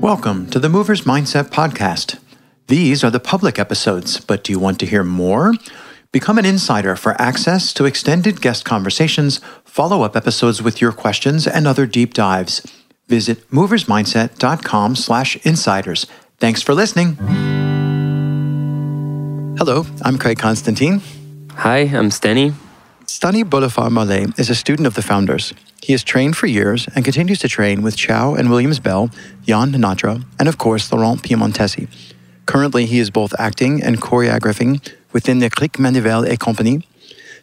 Welcome to the Movers Mindset Podcast. These are the public episodes, but do you want to hear more? Become an insider for access to extended guest conversations, follow up episodes with your questions, and other deep dives. Visit moversmindset.com slash insiders. Thanks for listening. Hello, I'm Craig Constantine. Hi, I'm Steny. Stany Bolifar Malay is a student of the founders. He has trained for years and continues to train with Chau and Williams Belle, Yann Hnautra, and of course Laurent Piemontesi. Currently, he is both acting and choreographing within the Clique Manivel et Compagnie.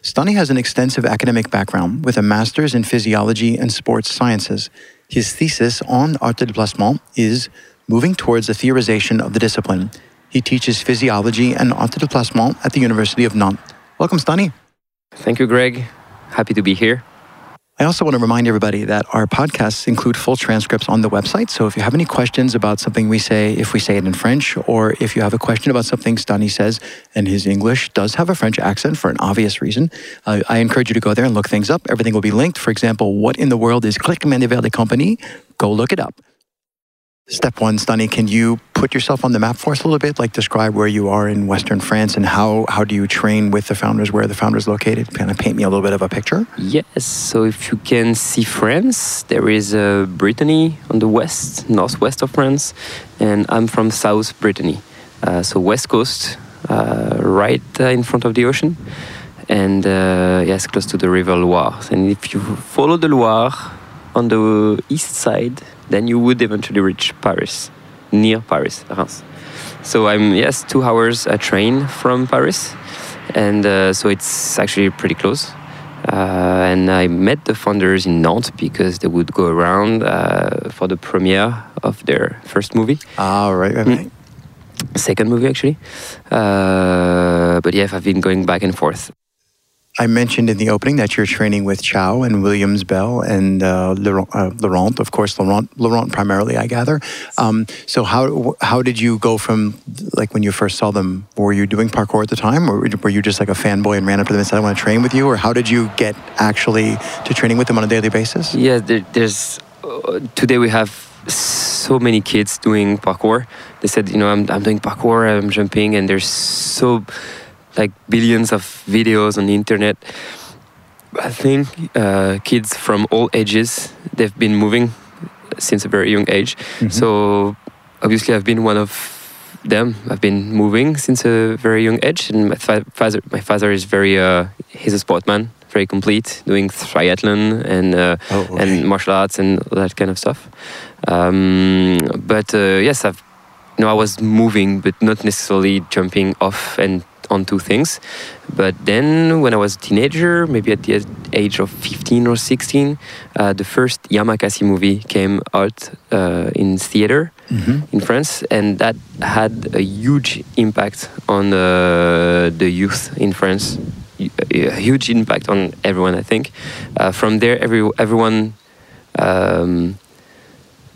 Stany has an extensive academic background with a master's in physiology and sports sciences. His thesis on art de déplacement is moving towards the theorization of the discipline. He teaches physiology and art de déplacement at the University of Nantes. Welcome, Stany. Thank you, Greg. Happy to be here. I also want to remind everybody that our podcasts include full transcripts on the website. So if you have any questions about something we say, if we say it in French, or if you have a question about something Stany says, and his English does have a French accent for an obvious reason, uh, I encourage you to go there and look things up. Everything will be linked. For example, what in the world is Clic Manivel et Compagnie? Go look it up. Step one, Stany, can you put yourself on the map for us a little bit? Like describe where you are in Western France and how, how do you train with the founders, where the founders located? Kind of paint me a little bit of a picture. Yes, so if you can see France, there is uh, Brittany on the west, northwest of France, and I'm from South Brittany. Uh, so west coast, uh, right uh, in front of the ocean, and uh, yes, close to the river Loire. And if you follow the Loire on the east side, then you would eventually reach Paris, near Paris, Reims. So I'm yes, two hours a train from Paris, and uh, so it's actually pretty close. Uh, and I met the founders in Nantes because they would go around uh, for the premiere of their first movie. Ah, right, right, right. Second movie, actually. Uh, but yeah, I've been going back and forth. I mentioned in the opening that you're training with Chau and Williams Belle and uh, Laurent, uh, Laurent, of course, Laurent, Laurent primarily, I gather. Um, so how how did you go from like when you first saw them? Were you doing parkour at the time, or were you just like a fanboy and ran up to them and said, "I want to train with you"? Or how did you get actually to training with them on a daily basis? Yeah, there, there's uh, today we have so many kids doing parkour. They said, you know, I'm I'm doing parkour, I'm jumping, and there's so like billions of videos on the internet. I think uh, kids from all ages they've been moving since a very young age. Mm-hmm. So obviously, I've been one of them. I've been moving since a very young age, and my father, my father is very uh, he's a sportman, very complete, doing triathlon and uh, oh, okay. and martial arts and that kind of stuff. Um, but uh, yes, I've no, I was moving, but not necessarily jumping off and onto things. But then, when I was a teenager, maybe at the age of 15 or 16, uh, the first Yamakasi movie came out uh, in theater mm-hmm. in France, and that had a huge impact on uh, the youth in France. A huge impact on everyone, I think. Uh, from there, every, everyone, um,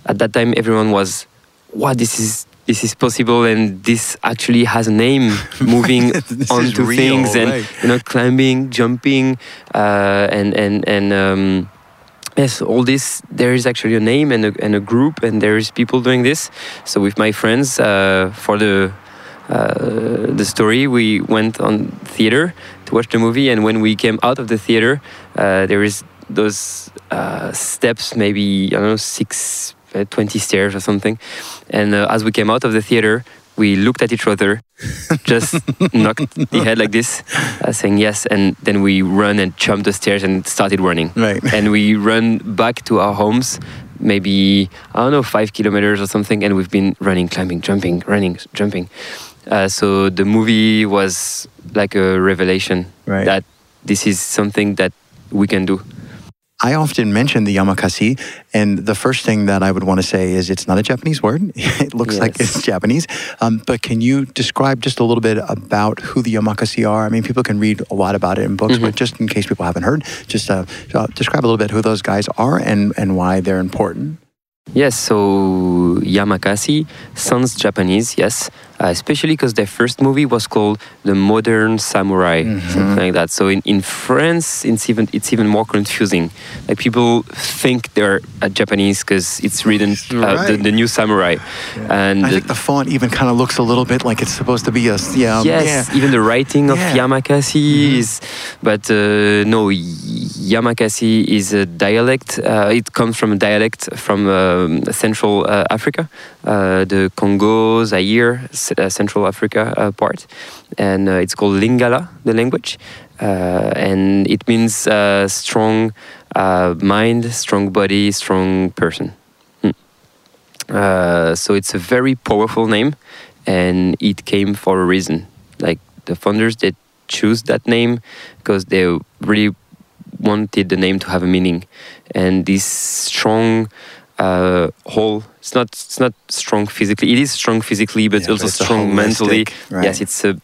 at that time, everyone was, wow, this is this is possible and this actually has a name moving onto real, things and right. you know climbing jumping uh, and and and um, yes all this there is actually a name and a, and a group and there is people doing this so with my friends uh, for the uh, the story we went on theater to watch the movie and when we came out of the theater uh, there is those uh, steps maybe i don't know six 20 stairs or something. And uh, as we came out of the theater, we looked at each other, just knocked the head like this, uh, saying yes, and then we run and jumped the stairs and started running. Right. And we run back to our homes, maybe I don't know five kilometers or something, and we've been running, climbing, jumping, running, jumping. Uh, so the movie was like a revelation right. that this is something that we can do. I often mention the yamakasi, and the first thing that I would want to say is it's not a Japanese word. it looks yes. like it's Japanese. Um, but can you describe just a little bit about who the yamakasi are? I mean, people can read a lot about it in books, mm-hmm. but just in case people haven't heard, just uh, uh, describe a little bit who those guys are and, and why they're important. Yes, so Yamakasi sounds Japanese, yes. Uh, especially because their first movie was called The Modern Samurai, something like that. So in, in France, it's even it's even more confusing. Like people think they're uh, Japanese because it's written uh, the, Right. the new samurai, and I think the font even kind of looks a little bit like it's supposed to be a yeah. yes, yeah. even the writing of Yeah. Yamakasi is, but uh, no, Y- Yamakasi is a dialect. Uh, it comes from a dialect from um, Central uh, Africa, uh, the Congo, Zaire, C- Central Africa uh, part, and uh, it's called Lingala, the language, uh, and it means uh, strong uh, mind, strong body, strong person. Hmm. Uh, so it's a very powerful name, and it came for a reason. Like the founders, they choose that name because they really wanted the name to have a meaning, and this strong uh, whole. It's not. It's not strong physically. It is strong physically, but Yeah, also but strong mentally. right. Yes, it's a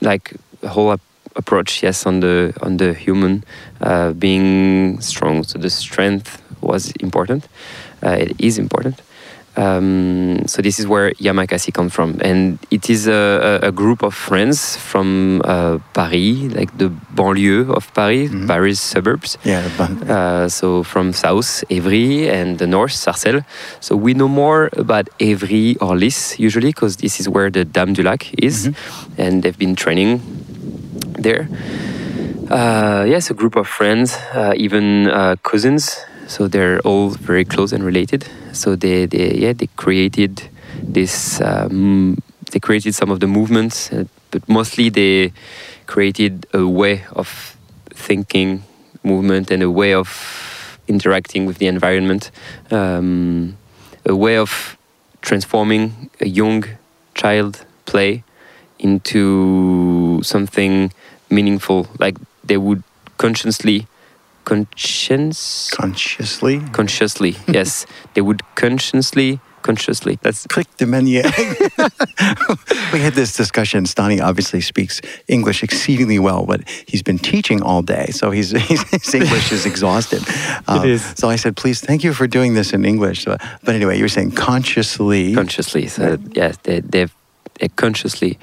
like a whole ap- approach. Yes, on the on the human uh, being strong. So the strength was important. Uh, it is important. Um, so this is where Yamakasi comes from, and it is a, a, group of friends from uh, Paris, like the banlieue of Paris, Mhm. Paris suburbs. Yeah, the Uh, so from south, Évry, and the north, Sarcelles. So we know more about Évry or Lisses usually because this is where the Dame du Lac is, Mhm. and they've been training there. Uh, yes, a group of friends, uh, even uh, cousins. So they're all very close and related. So they, they yeah, they created this. Um, they created some of the movements, uh, but mostly they created a way of thinking, movement, and a way of interacting with the environment. Um, a way of transforming a young child play into something meaningful. Like they would consciously, conscience, consciously. consciously, yes, they would consciously, consciously. That's Click the menu. we had this discussion. Stany obviously speaks English exceedingly well, but he's been teaching all day, so he's, he's his English is exhausted. Um, is. So I said, please, thank you for doing this in English. So, but anyway, you were saying consciously. consciously. So yes, they they they consciously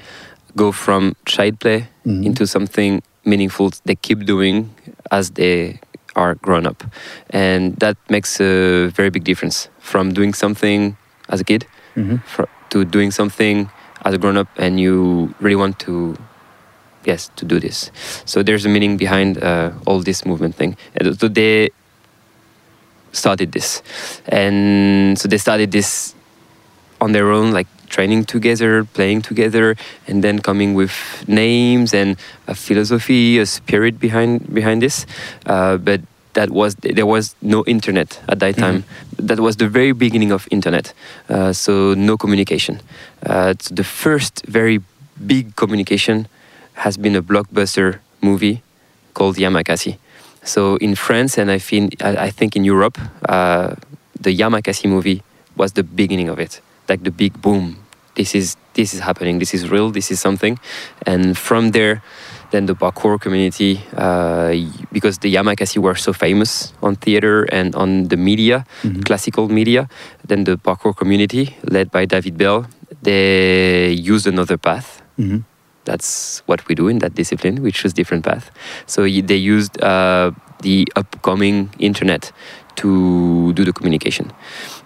go from child play Mhm. into something meaningful. They keep doing as they are grown up, and that makes a very big difference from doing something as a kid Mhm. fro- to doing something as a grown up, and you really want to. Yes, to do this. So there's a meaning behind uh, all this movement thing. And so they started this, and so they started this on their own, like training together, playing together, and then coming with names and a philosophy, a spirit behind behind this. Uh, but that was there was no internet at that time. That was the very beginning of internet. Uh, so no communication. Uh, it's the first very big communication has been a blockbuster movie called Yamakasi. So in France and I think I, I think in Europe, uh, the Yamakasi movie was the beginning of it, like the big boom. This is this is happening. This is real. This is something, and from there, then the parkour community, uh, because the Yamakasi were so famous on theater and on the media, Mhm. classical media, then the parkour community, led by David Belle, they used another path Mhm. that's what we do in that discipline. We choose different path. So they used uh, the upcoming internet to do the communication,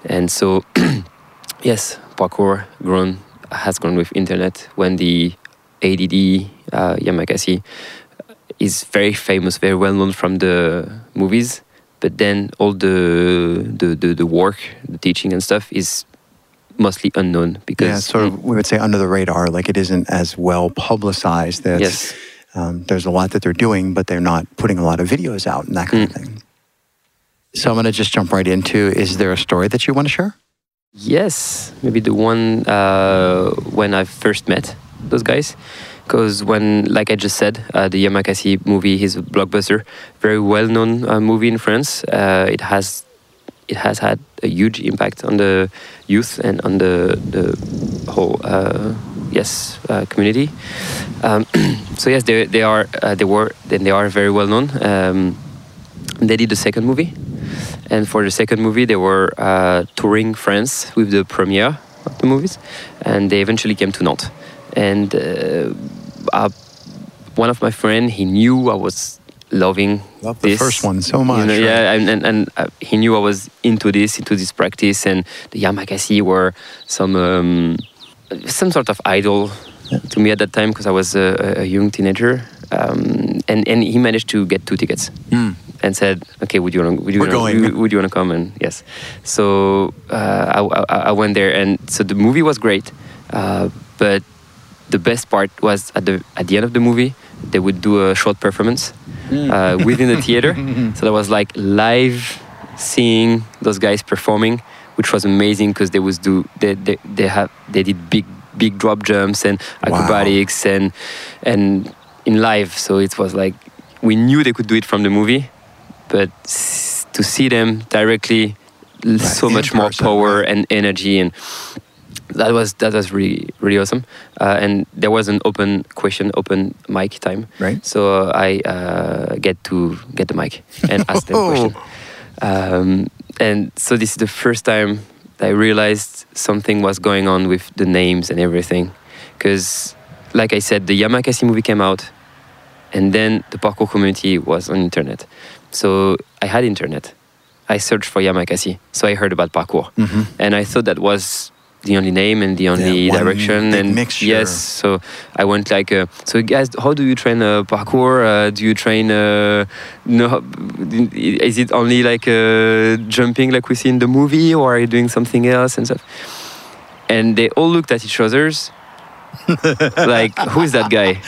and so yes, parkour grown has grown with internet. When the ADD uh, Yamakasi is very famous, very well known from the movies, but then all the the, the, the work, the teaching and stuff is mostly unknown because Yeah, sort of, we would say under the radar, like it isn't as well publicized. That Yes. um, there's a lot that they're doing, but they're not putting a lot of videos out and that kind of Mm. thing. So I'm going to just jump right into is there a story that you want to share? Yes, maybe the one uh, when I first met those guys. Because when, like I just said, uh, the Yamakasi movie is a blockbuster, very well-known uh, movie in France. Uh, it has it has had a huge impact on the youth and on the the whole uh, yes uh, community. Um, so yes, they they are they were then they are very well known. Um, they did the second movie, and for the second movie, they were uh, touring France with the premiere of the movies, and they eventually came to Nantes. and uh, uh, one of my friend he knew I was loving Love the this. first one so You much. know, right? yeah, and and, and uh, he knew I was into this, into this practice, and the Yamakasi were some um, some sort of idol to me at that time because I was a, a young teenager, um, and and he managed to get two tickets Mm. And said, "Okay, would you want would you We're wanna, going. would, you want to come?" And yes, so uh, I, I, I went there, and so the movie was great, uh, but the best part was at the at the end of the movie they would do a short performance uh, within the theater, so that was like live seeing those guys performing, which was amazing because they was do they they, they have they did big big drop jumps and Wow. acrobatics and and in live, so it was like we knew they could do it from the movie, but s- to see them directly, l- so in much more person, power right. and energy, and that was that was really really awesome. Uh, and there was an open question, open mic time, Right. so I uh, get to get the mic and ask them Oh. question. Um, and so this is the first time I realized something was going on with the names and everything, because like I said, the Yamakasi movie came out, and then the parkour community was on internet. So I had internet. I searched for Yamakasi, so I heard about parkour, Mhm. and I thought that was the only name and the only one direction. and mixture. yes, so I went like, uh, so guys, how do you train uh, parkour? Uh, do you train? Uh, no, is it only like uh, jumping like we see in the movie, or are you doing something else and stuff? And they all looked at each other's, like, who is that guy?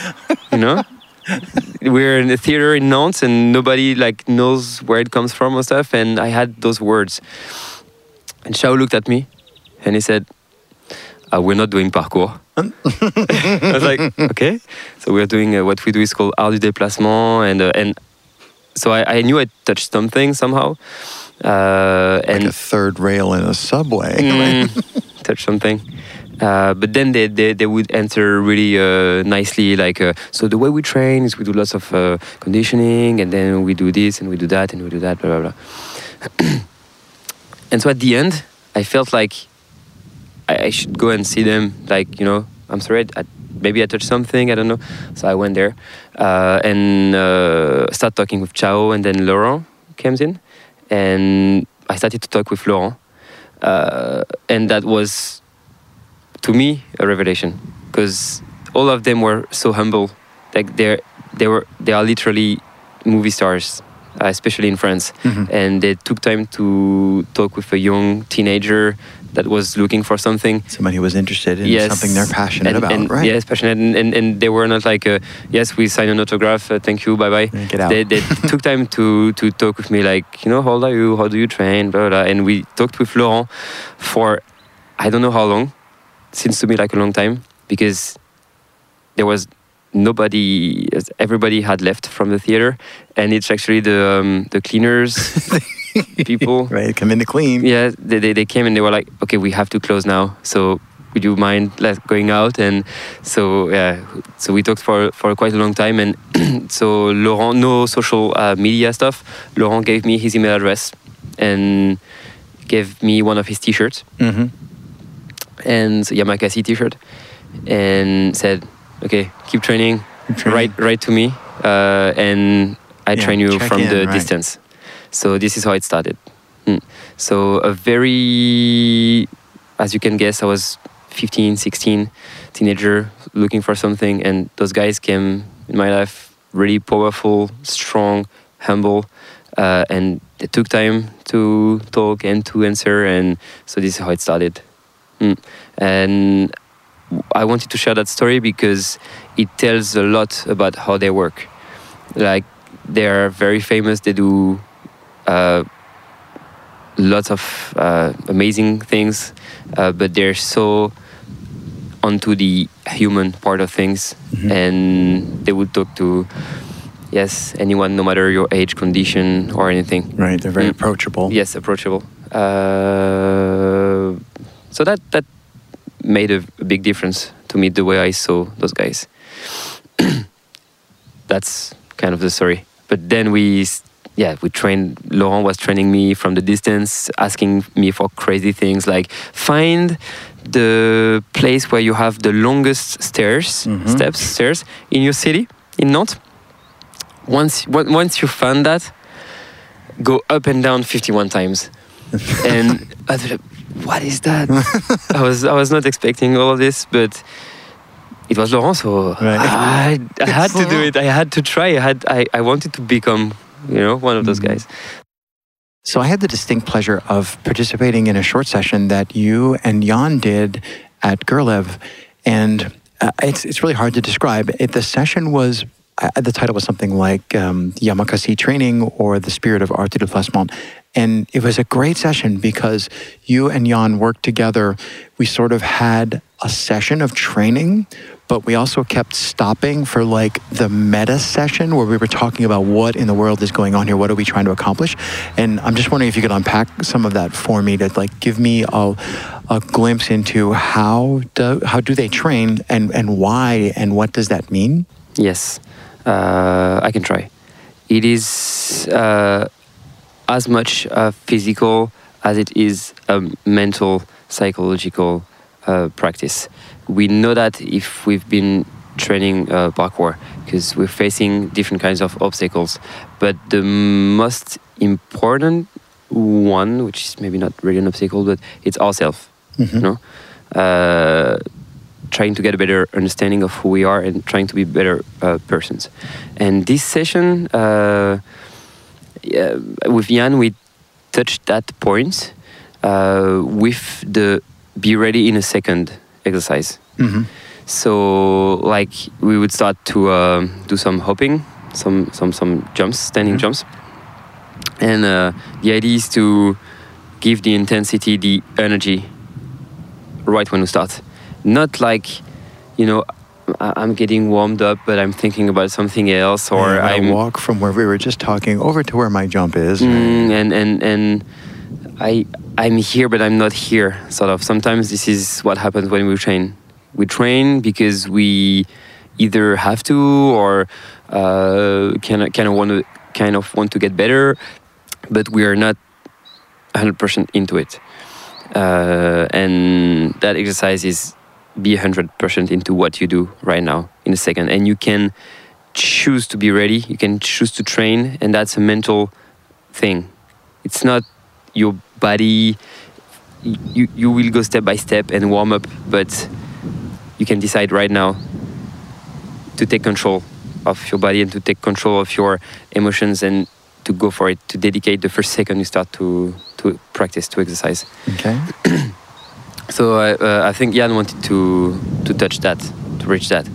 You know? We're in a theater in Nantes, and nobody like knows where it comes from or stuff. And I had those words, and Chau looked at me, and he said, uh, "We're not doing parkour." I was like, "Okay." So we're doing uh, what we do is called art du déplacement, and uh, and so I, I knew I touched something somehow, uh, and like a third rail in a subway. right? mm, touch something. Uh, but then they, they, they would answer really uh, nicely, like, uh, so the way we train is we do lots of uh, conditioning, and then we do this and we do that and we do that, blah, blah, blah. and so at the end, I felt like I, I should go and see them, like, you know, I'm sorry, I, maybe I touched something, I don't know. So I went there uh, and uh, started talking with Chau, and then Laurent comes in, and I started to talk with Laurent. And that was to me a revelation because all of them were so humble like they're they were they are literally movie stars uh, especially in france Mhm. and they took time to talk with a young teenager that was looking for something Somebody who was interested in something they're passionate and, about, and, right? Yes, passionate, and, and, and they were not like, uh, yes, we signed an autograph, uh, thank you, bye bye. Get out. They, they took time to to talk with me, like, you know, how old are you? How do you train? Blah, blah, blah. And we talked with Laurent for I don't know how long, seems to me like a long time, because there was nobody, everybody had left from the theater, and it's actually the um, the cleaners people Right, come in to clean. yeah, they, they, they came and they were like, okay, we have to close now. So would you mind like, going out? And so yeah, so we talked for for quite a long time. And so Laurent, no social uh, media stuff. Laurent gave me his email address and gave me one of his T-shirts Mm-hmm. And Yamakasi T-shirt and said, okay, keep training. Write write to me, uh, and I Yeah, train you from in, the right. distance. So this is how it started. Mm. So a very, as you can guess, I was 15, 16, teenager looking for something, and those guys came in my life really powerful, strong, humble, uh, and they took time to talk and to answer, and so this is how it started. Mm. And I wanted to share that story because it tells a lot about how they work. Like they are very famous. They do uh, lots of uh, amazing things, uh, but they're so onto the human part of things, Mhm. and they would talk to yes anyone, no matter your age, condition, or anything. Right, they're very Mm. approachable. Yes, approachable. Uh, so that that made a, a big difference to me the way I saw those guys. That's kind of the story. But then we yeah, we trained. Laurent was training me from the distance, asking me for crazy things like find the place where you have the longest stairs, Mhm. steps, stairs in your city, in Nantes. Once, on- once you found that, go up and down 51 times. and I was like, what is that? I was, I was not expecting all of this, but it was Laurent, so Right. I, I had to do it. I had to try. I had, I, I wanted to become, you know, one of those Mhm. guys. So I had the distinct pleasure of participating in a short session that you and Yann did at Gerlev, and uh, it's it's really hard to describe. It, the session was. Uh, the title was something like um, Yamakasi Training or The Spirit of Art de Déplacement. And it was a great session because you and Yann worked together. We sort of had a session of training, but we also kept stopping for like the meta session where we were talking about what in the world is going on here, what are we trying to accomplish, and I'm just wondering if you could unpack some of that for me to like give me a, a glimpse into how do how do they train and and why and what does that mean? Yes, uh, I can try. It is uh, as much a physical as it is a mental, psychological uh, practice. We know that if we've been training uh, parkour, because we're facing different kinds of obstacles, but the most important one, which is maybe not really an obstacle, but it's ourselves. Mhm. You know, uh, trying to get a better understanding of who we are and trying to be better uh, persons. And this session uh, yeah, with Yann, we touched that point uh, with the be ready in a second exercise. Mhm. So, like, we would start to um do some hopping, some some some jumps, standing Mhm. jumps, and uh, the idea is to give the intensity, the energy, right when we start. Not like, you know, I'm getting warmed up, but I'm thinking about something else, or Yeah, I walk from where we were just talking over to where my jump is. Mm, and and and I I'm here, but I'm not here. Sort of. Sometimes this is what happens when we train. We train because we either have to or uh, kind of kind of want to kind of want to get better, but we are not 100% into it. Uh, and that exercise is be 100% into what you do right now in a second, and you can choose to be ready. You can choose to train, and that's a mental thing. It's not your body. You you will go step by step and warm up, but you can decide right now to take control of your body and to take control of your emotions and to go for it. To dedicate the first second you start to to practice to exercise. Okay. So uh, uh, I think Yann wanted to to touch that, to reach that,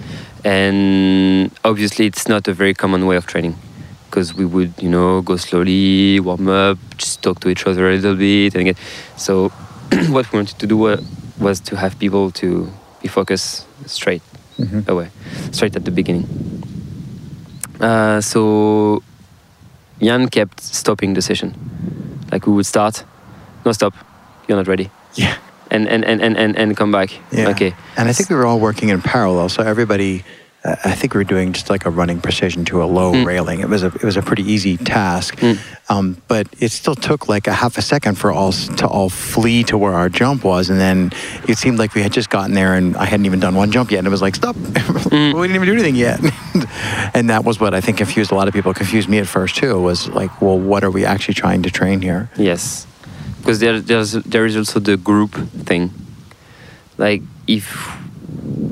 and obviously it's not a very common way of training, because we would you know go slowly, warm up, just talk to each other a little bit, and get. So what we wanted to do wa- was to have people to be focused straight Mhm. away, straight at the beginning. Uh, so Yann kept stopping the session, like we would start, no stop, you're not ready Yeah. And and and and and, come back. Yeah. Okay. And I think we were all working in parallel, so everybody. Uh, I think we were doing just like a running precision to a low Mm. railing. It was a it was a pretty easy task, Mm. um, but it still took like a half a second for all to all flee to where our jump was, and then it seemed like we had just gotten there, and I hadn't even done one jump yet, and it was like stop, Mm. we didn't even do anything yet, and that was what I think confused a lot of people. Confused me at first too. Was like, well, what are we actually trying to train here? Yes, because there there's there is also the group thing. Like if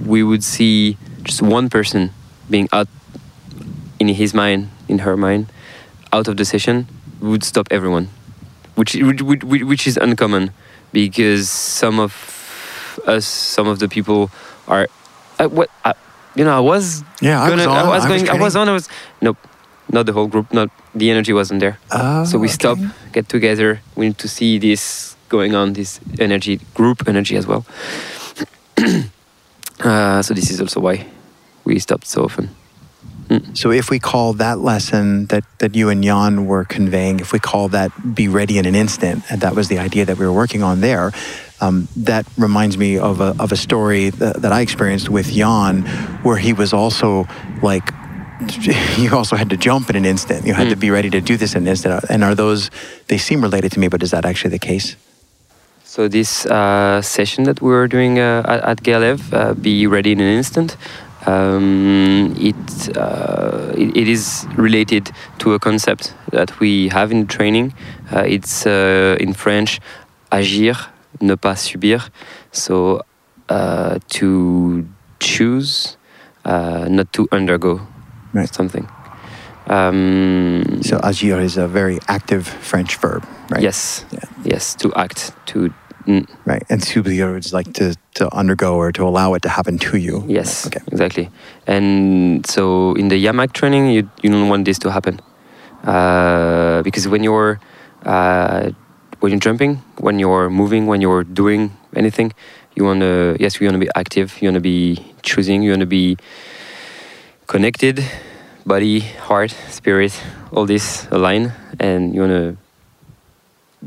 we would see just one person being out in his mind, in her mind, out of the session, we would stop everyone, which which which, which is uncommon because some of us, some of the people are, uh, what I, you know, I was Yeah, I was gonna- on. I was I was going, I was on, I was nope, not the whole group, not the energy wasn't there. Oh, So we okay. stop, get together. We need to see this going on, this energy, group energy as well. uh, so this is also why we stopped so often. So if we call that lesson that, that you and Yann were conveying, if we call that be ready in an instant, and that was the idea that we were working on there, um, that reminds me of a, of a story that, that I experienced with Yann where he was also like you also had to jump in an instant. You had to Mm. be ready to do this in an instant. And are those? They seem related to me, but is that actually the case? So this uh, session that we were doing uh, at, at Gerlev, uh, be ready in an instant. Um, it, uh, it it is related to a concept that we have in training. Uh, it's uh, in French, agir, ne pas subir. So uh, to choose, uh, not to undergo Right. something. Um, So agir is a very active French verb, right? Yes. Yeah. Yes. To act. To mm, Right. And subir is like to, to undergo or to allow it to happen to you. Yes, Okay. exactly. And so in the Yamak training, you, you don't want this to happen uh, because when you're uh, when you're jumping, when you're moving, when you're doing anything, you want to yes, you want to be active. You want to be choosing. You want to be connected, body, heart, spirit, all this align, and you want to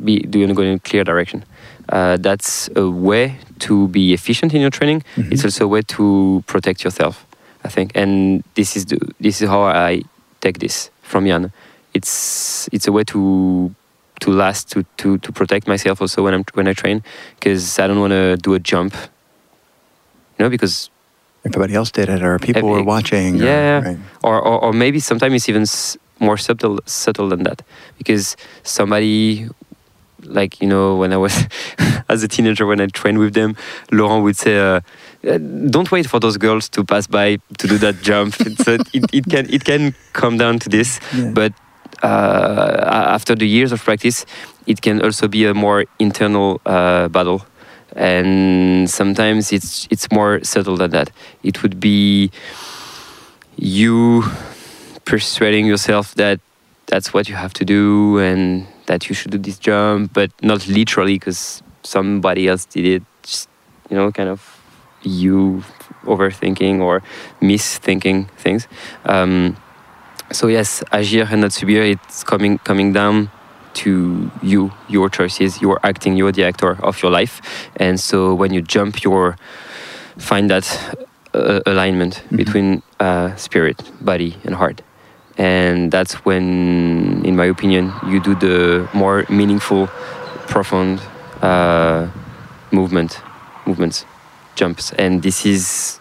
be do you want to go in a clear direction. Uh, that's a way to be efficient in your training. Mhm. It's also a way to protect yourself, I think. And this is the, this is how I take this from Yann. It's it's a way to to last to to, to protect myself also when I'm when I train because I don't want to do a jump. You know, because Everybody else did it, or people were watching. or- yeah. right. or, or, or maybe sometimes it's even s- more subtle subtle than that because somebody like you know when i was as a teenager when i trained with them laurent would say uh, uh, don't wait for those girls to pass by to do that jump so it, it can it can come down to this Yeah. but uh, after the years of practice it can also be a more internal uh, battle and sometimes it's it's more subtle than that it would be you persuading yourself that that's what you have to do and that you should do this jump, but not literally because somebody else did it. Just, you know, kind of you overthinking or misthinking things. Um, so yes, agir and not subir. It's coming coming down to you, your choices. You're acting. You're the actor of your life, and so when you jump, you're find that uh, alignment Mhm. between uh, spirit, body, and heart. And that's when, in my opinion, you do the more meaningful, profound uh, movement, movements, jumps. And this is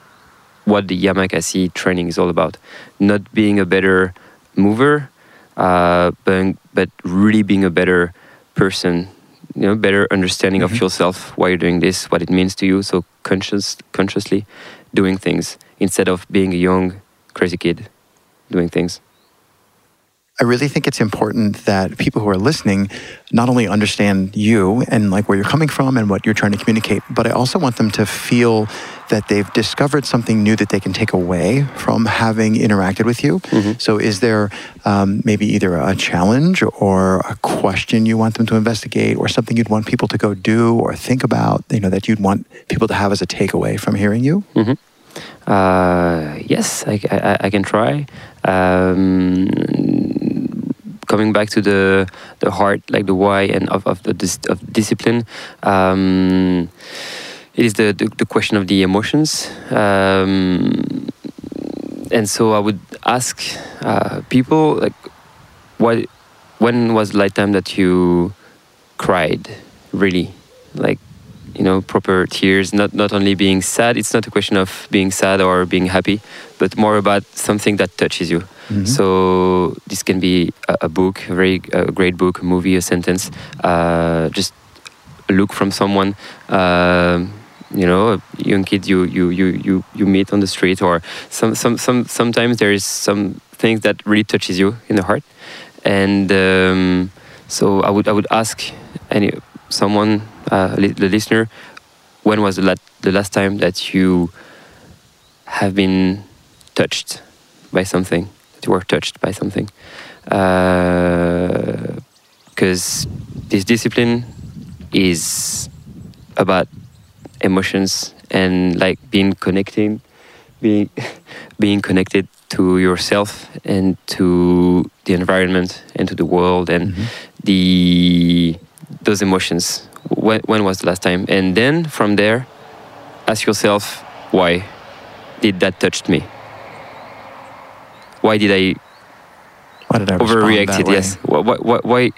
what the Yamakasi training is all about. Not being a better mover, uh, but, but really being a better person you know better understanding Mhm. of yourself why you're doing this what it means to you so conscious consciously doing things instead of being a young crazy kid doing things I really think it's important that people who are listening not only understand you and like where you're coming from and what you're trying to communicate, but I also want them to feel that they've discovered something new that they can take away from having interacted with you. Mhm. So, is there um, maybe either a challenge or a question you want them to investigate, or something you'd want people to go do or think about? You know that you'd want people to have as a takeaway from hearing you. Mhm. Uh, yes, I, I, I can try. Um, coming back to the the heart, like the why and of, of the of discipline. Um, it is the, the, the question of the emotions. Um, and so I would ask uh, people like, what, when was the last time that you cried, really, like you know proper tears not not only being sad it's not a question of being sad or being happy but more about something that touches you Mhm. so this can be a, a book a very a great book a movie a sentence uh, just a look from someone um, you know a young kid you you you you, you meet on the street or some, some some sometimes there is some things that really touches you in the heart and um, so I would I would ask any someone uh, li- the listener when was the, la- the last time that you have been touched by something that you were touched by something because this discipline is about emotions and like being connecting being being connected to yourself and to the environment and to the world and Mhm. the those emotions when, when was the last time and then from there ask yourself why did that touch me why did I Why did I overreacted? Yes. Why, why, why,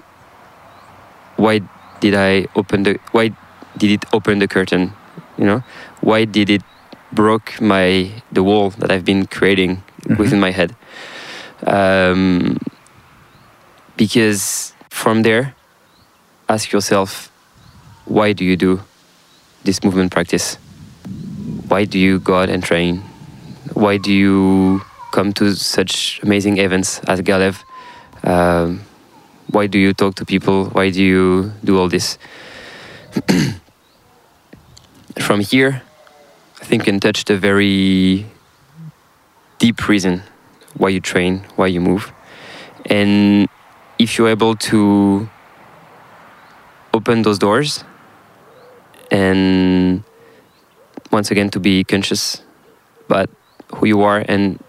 why did I open the? Why did it open the curtain? You know, why did it broke my the wall that I've been creating Mhm. within my head? Um, because from there, ask yourself, why do you do this movement practice? Why do you go out and train? Why do you come to such amazing events as Gerlev? Um, why do you talk to people? Why do you do all this? From here, I think you can touch the very deep reason why you train, why you move. And if you're able to open those doors and once again to be conscious about who you are and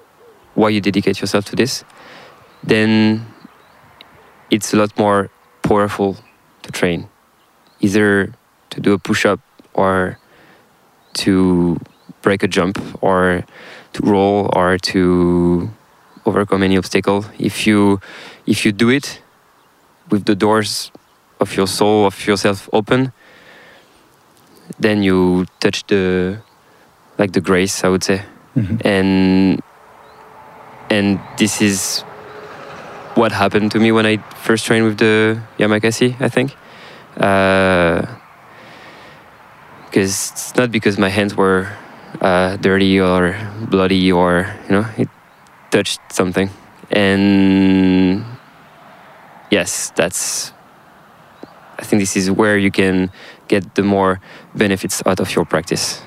why you dedicate yourself to this, then it's a lot more powerful to train. Either to do a push up or to break a jump or to roll or to overcome any obstacle. If you if you do it with the doors of your soul, of yourself open, then you touch the like the grace, I would say Mhm. and and this is what happened to me when I first trained with the Yamakasi, I think. Because it's not because my hands were uh, dirty or bloody or you know it touched something, and yes, that's. I think this is where you can get the more benefits out of your practice.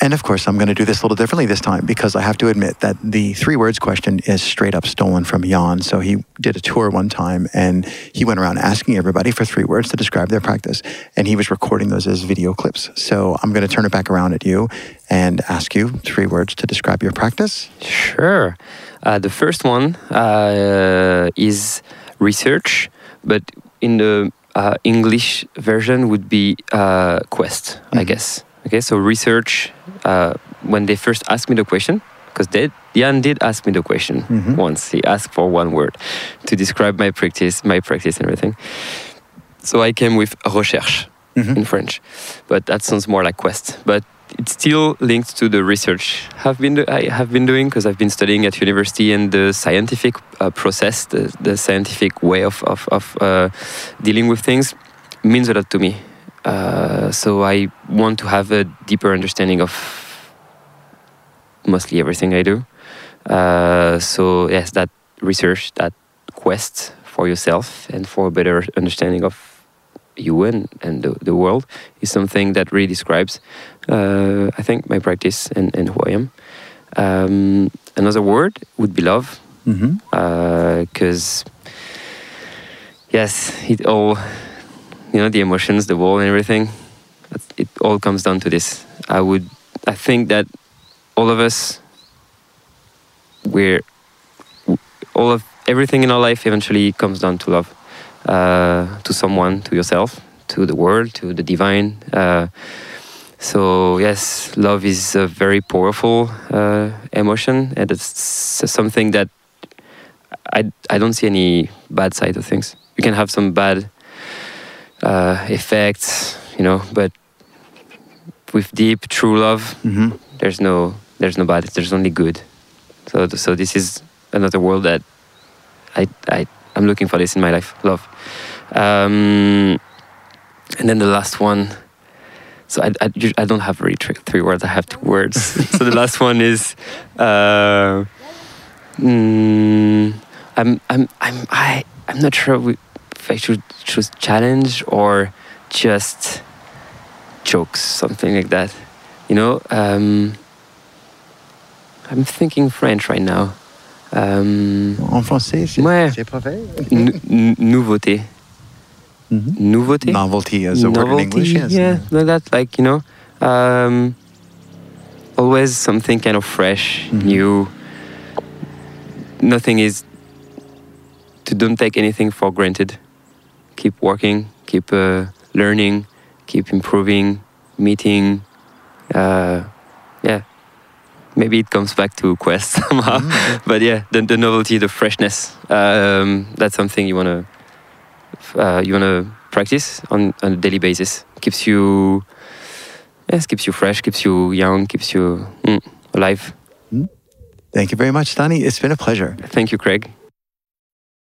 And of course, I'm going to do this a little differently this time because I have to admit that the three words question is straight up stolen from Yann. So he did a tour one time and he went around asking everybody for three words to describe their practice. And he was recording those as video clips. So I'm going to turn it back around at you and ask you three words to describe your practice. Sure. Uh, the first one uh, is research, but in the uh, English version would be uh, quest, I Mhm. guess. Okay, so research. Uh, when they first asked me the question, because Yann did ask me the question Mhm. once. He asked for one word to describe my practice, my practice and everything. So I came with recherche Mhm. in French, but that sounds more like quest. But it's still linked to the research have been I have been doing because I've been studying at university and the scientific uh, process, the, the scientific way of of, of uh, dealing with things means a lot to me. Uh, so I want to have a deeper understanding of mostly everything I do. Uh, so yes, that research, that quest for yourself and for a better understanding of you and, the, the world is something that really describes, uh, I think, my practice and, and who I am. Um, another word would be love, because yes, it all, you know, the emotions, the wall, and everything, it all comes down to this. I would, I think that all of us, we're, all of everything in our life eventually comes down to love, uh, to someone, to yourself, to the world, to the divine. Uh, so yes, love is a very powerful uh, emotion, and it's something that I I don't see any bad side of things. You can have some bad uh, effects, you know, but with deep, true love, Mhm. there's no there's no bad. There's only good. So so this is another world that I I I'm looking for this in my life. Love. Um, and then the last one. So I, I, I don't have really three, three words. I have two words. so the last one is, uh, mm, I'm I'm I'm I I'm not sure we- if I should choose challenge or just jokes, something like that. You know, um, I'm thinking French right now. Um, En français, c'est Ouais. parfait. nou- nou- nouveauté. Mhm. Nouveauté. Novelty is a word in Novelty, English. Yes. Yeah, like that. Like you know, um, always something kind of fresh, Mhm. new. Nothing is. To don't take anything for granted. Keep working. Keep uh, learning. Keep improving. Meeting. Uh, yeah, maybe it comes back to Quest somehow. Mm. but yeah, the, the novelty, the freshness, um, that's something you wanna uh, you wanna practice on, on a daily basis. Keeps you yes, keeps you fresh, keeps you young, keeps you mm, alive. Thank you very much, Danny. It's been a pleasure. Thank you, Craig.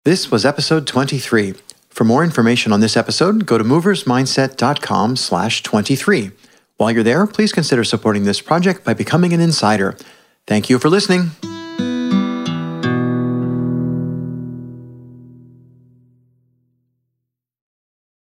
This was episode 23. For more information on this episode, go to moversmindset.com slash 23. While you're there, please consider supporting this project by becoming an insider. Thank you for listening.